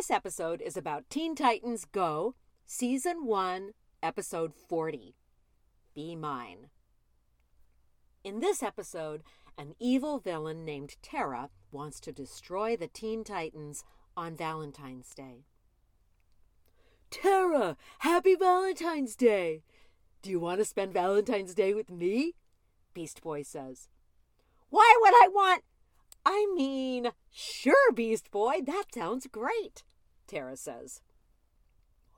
This episode is about Teen Titans Go, Season 1, Episode 40 Be Mine. In this episode, an evil villain named Terra wants to destroy the Teen Titans on Valentine's Day. Terra, happy Valentine's Day! Do you want to spend Valentine's Day with me? Beast Boy says. Why would I want I mean, sure, Beast Boy, that sounds great, Terra says.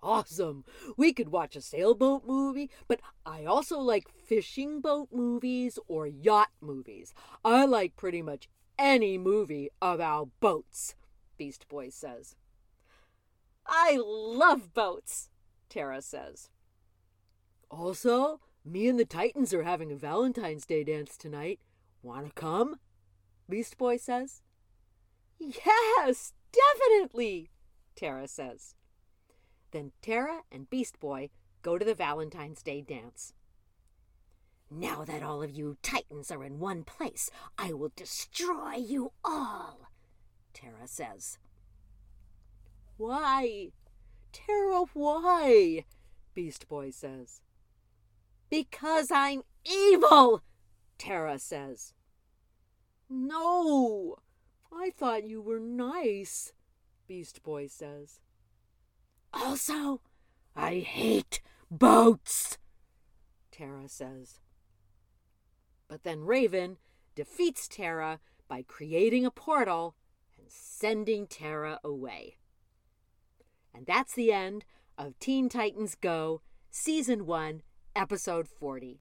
Awesome. We could watch a sailboat movie, but I also like fishing boat movies or yacht movies. I like pretty much any movie about boats, Beast Boy says. I love boats, Terra says. Also, me and the Titans are having a Valentine's Day dance tonight. Wanna come? Beast Boy says. Yes, definitely, Terra says. Then Terra and Beast Boy go to the Valentine's Day dance. Now that all of you Titans are in one place, I will destroy you all, Terra says. Why? Terra, why? Beast Boy says. Because I'm evil, Terra says. No, I thought you were nice, Beast Boy says. Also, I hate boats, Terra says. But then Raven defeats Terra by creating a portal and sending Terra away. And that's the end of Teen Titans Go, Season 1, Episode 40.